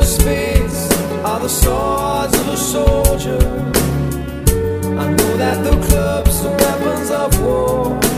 the spades are the swords of a soldier. I know that the clubs are weapons of war.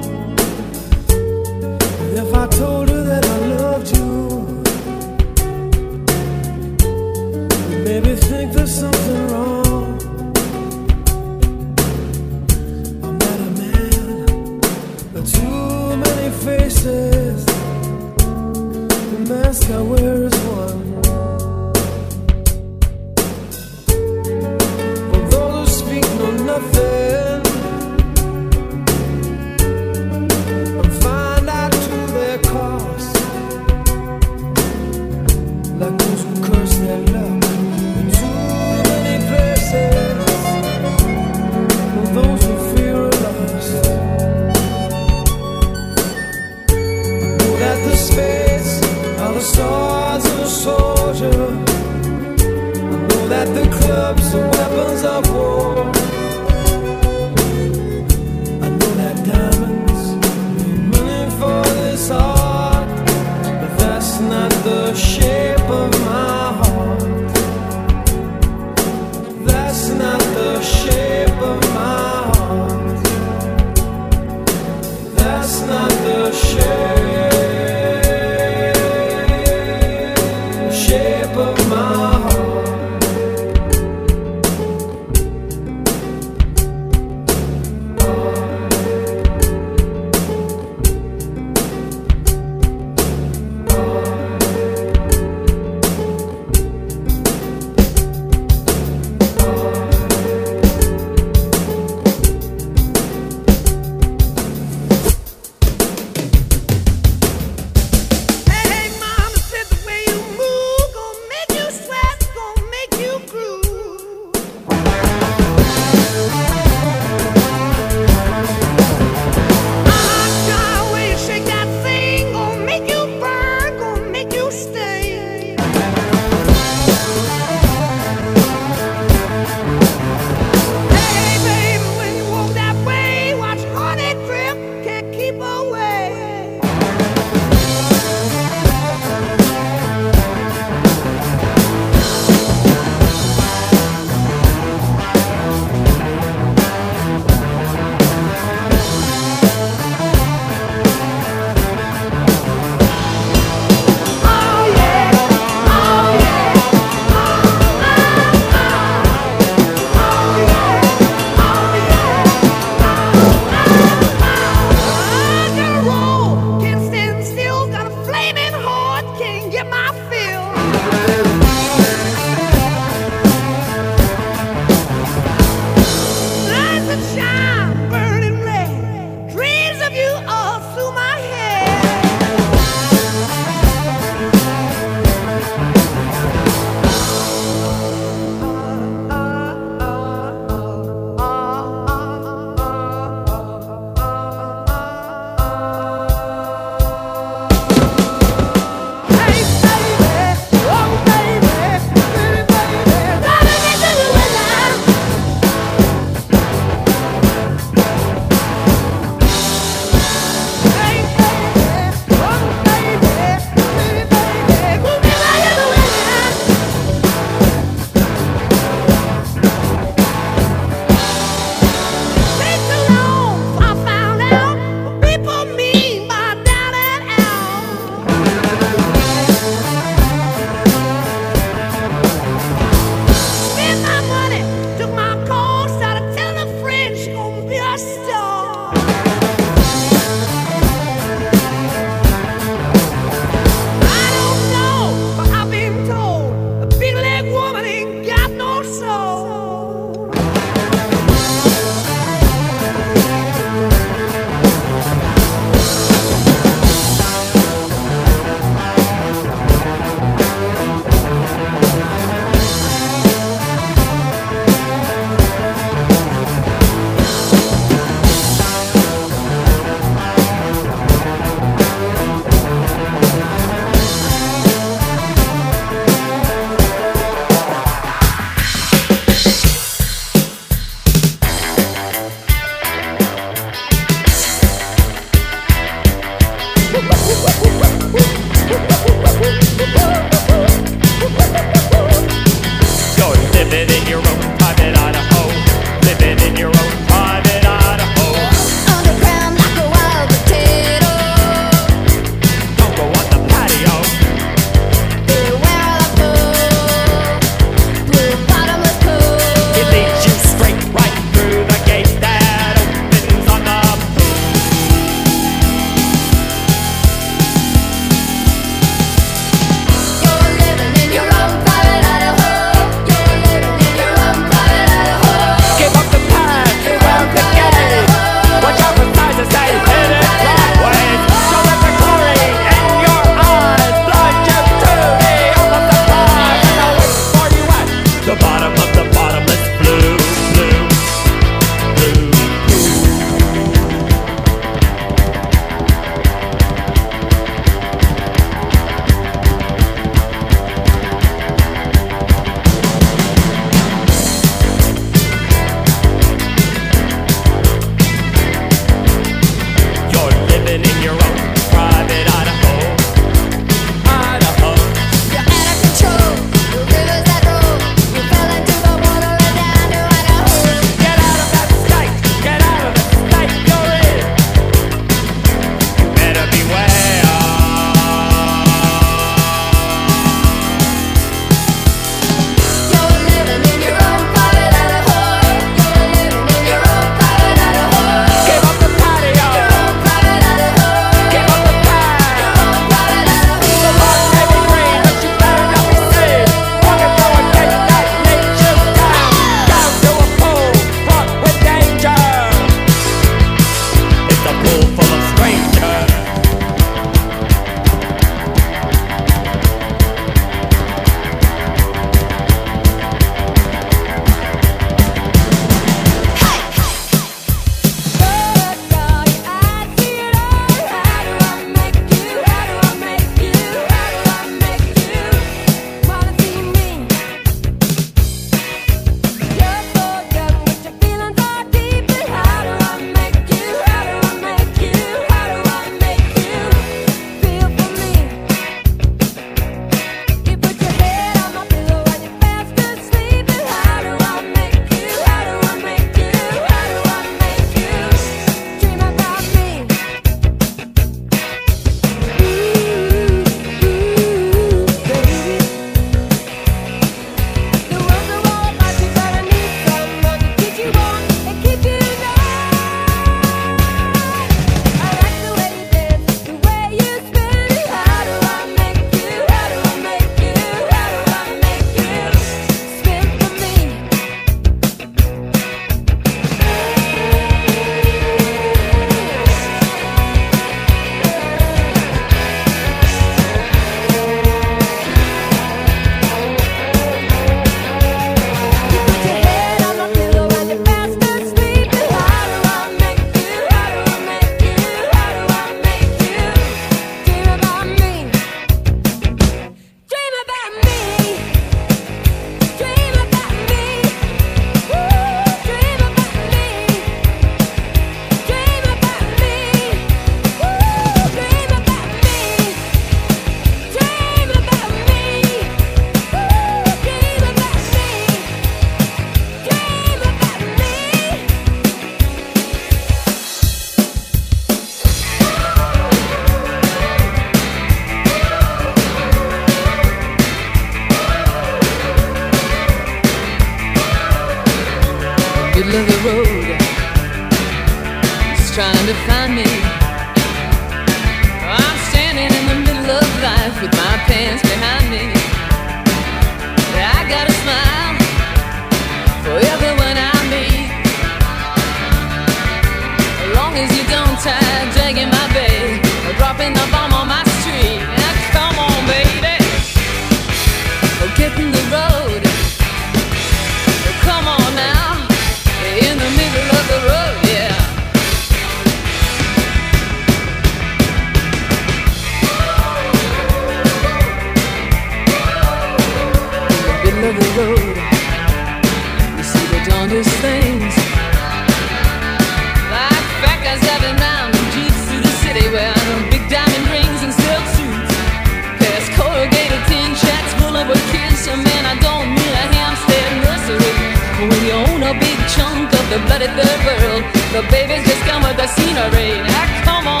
the blood of the world. The babies just come with the scenery. Now come on.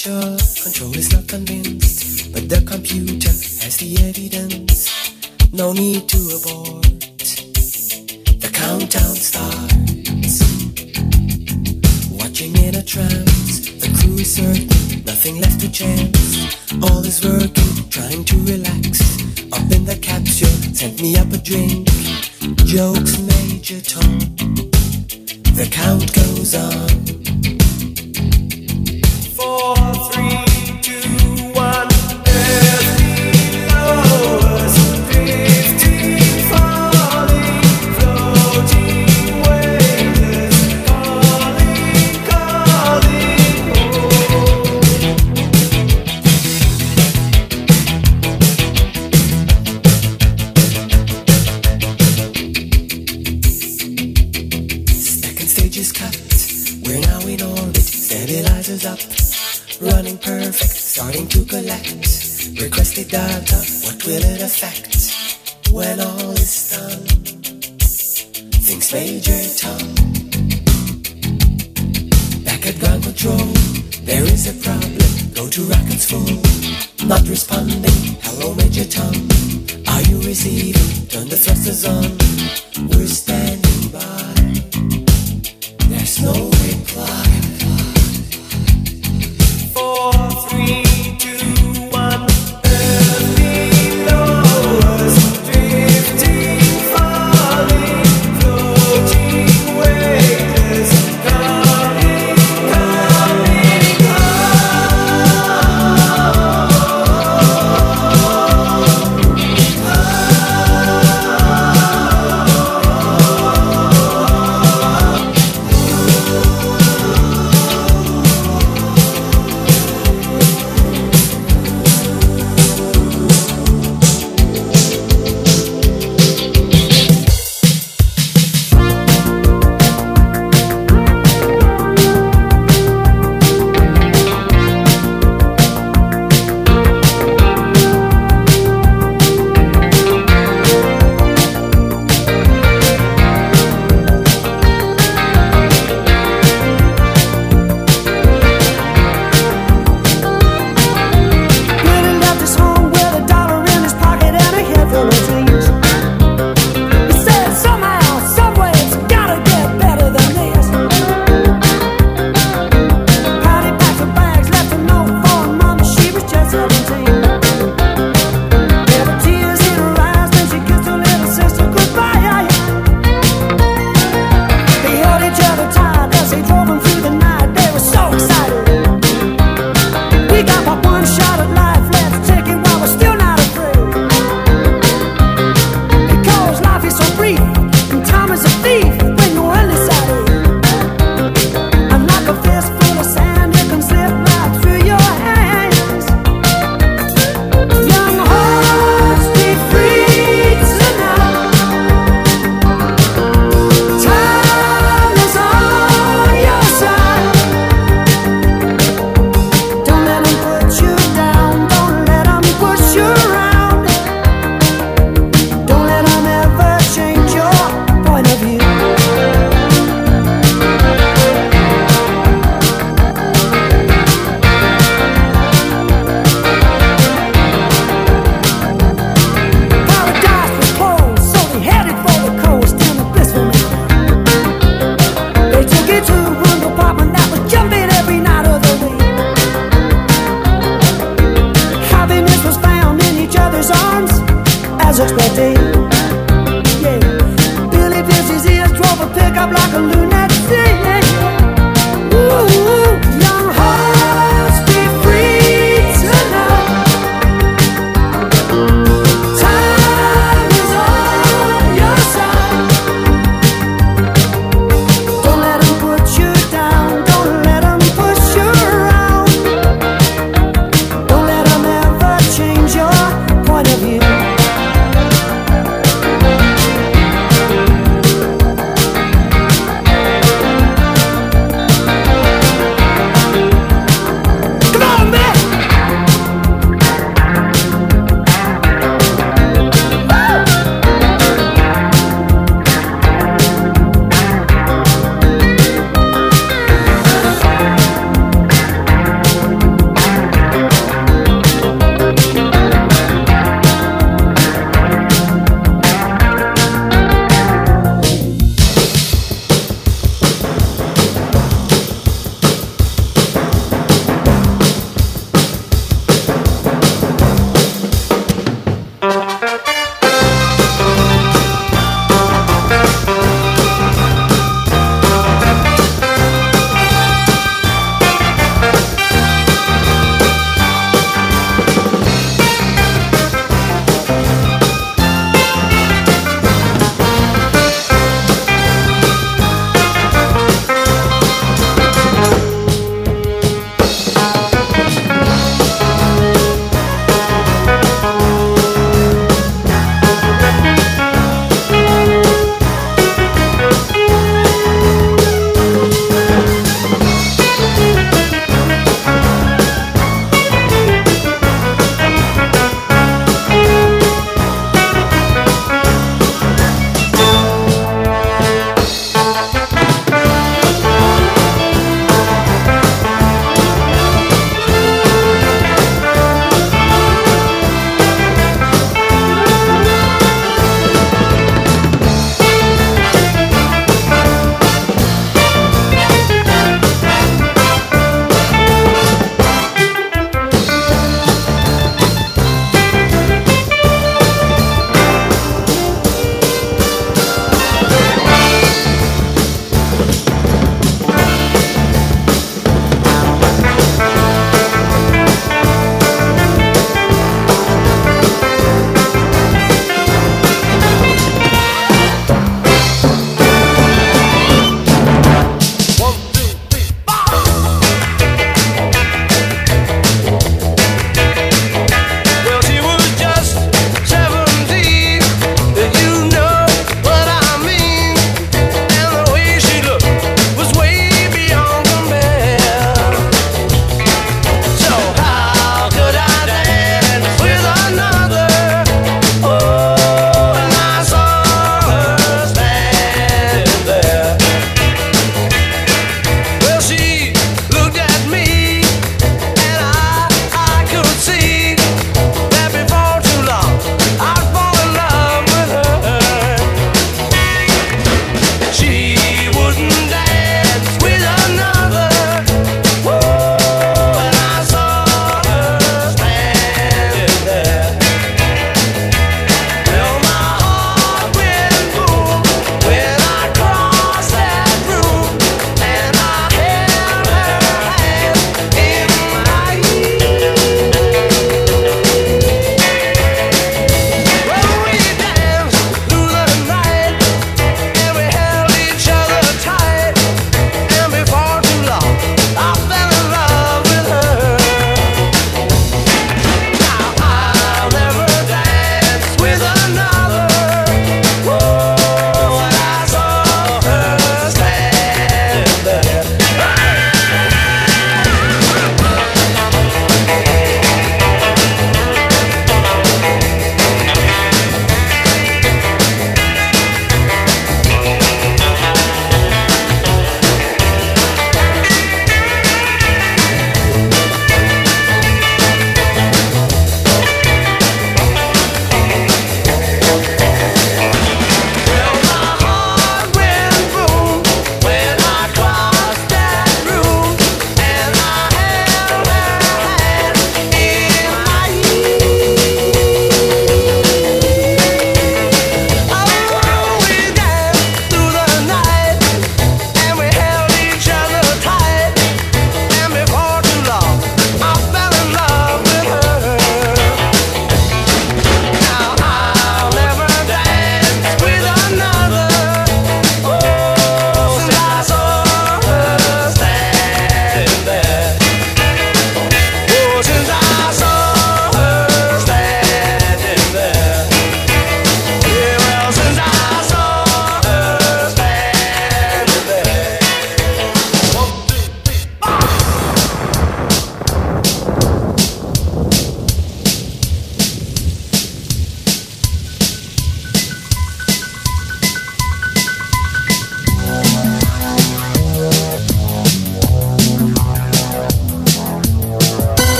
Control is not convinced, but the computer has the evidence. No need to abort. The countdown starts. Watching in a trance, the crew is certain, nothing left to chance. All is working, trying to relax. Up in the capsule, sent me up a drink. Jokes, Major Tom. The count goes on.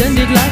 Eyes it like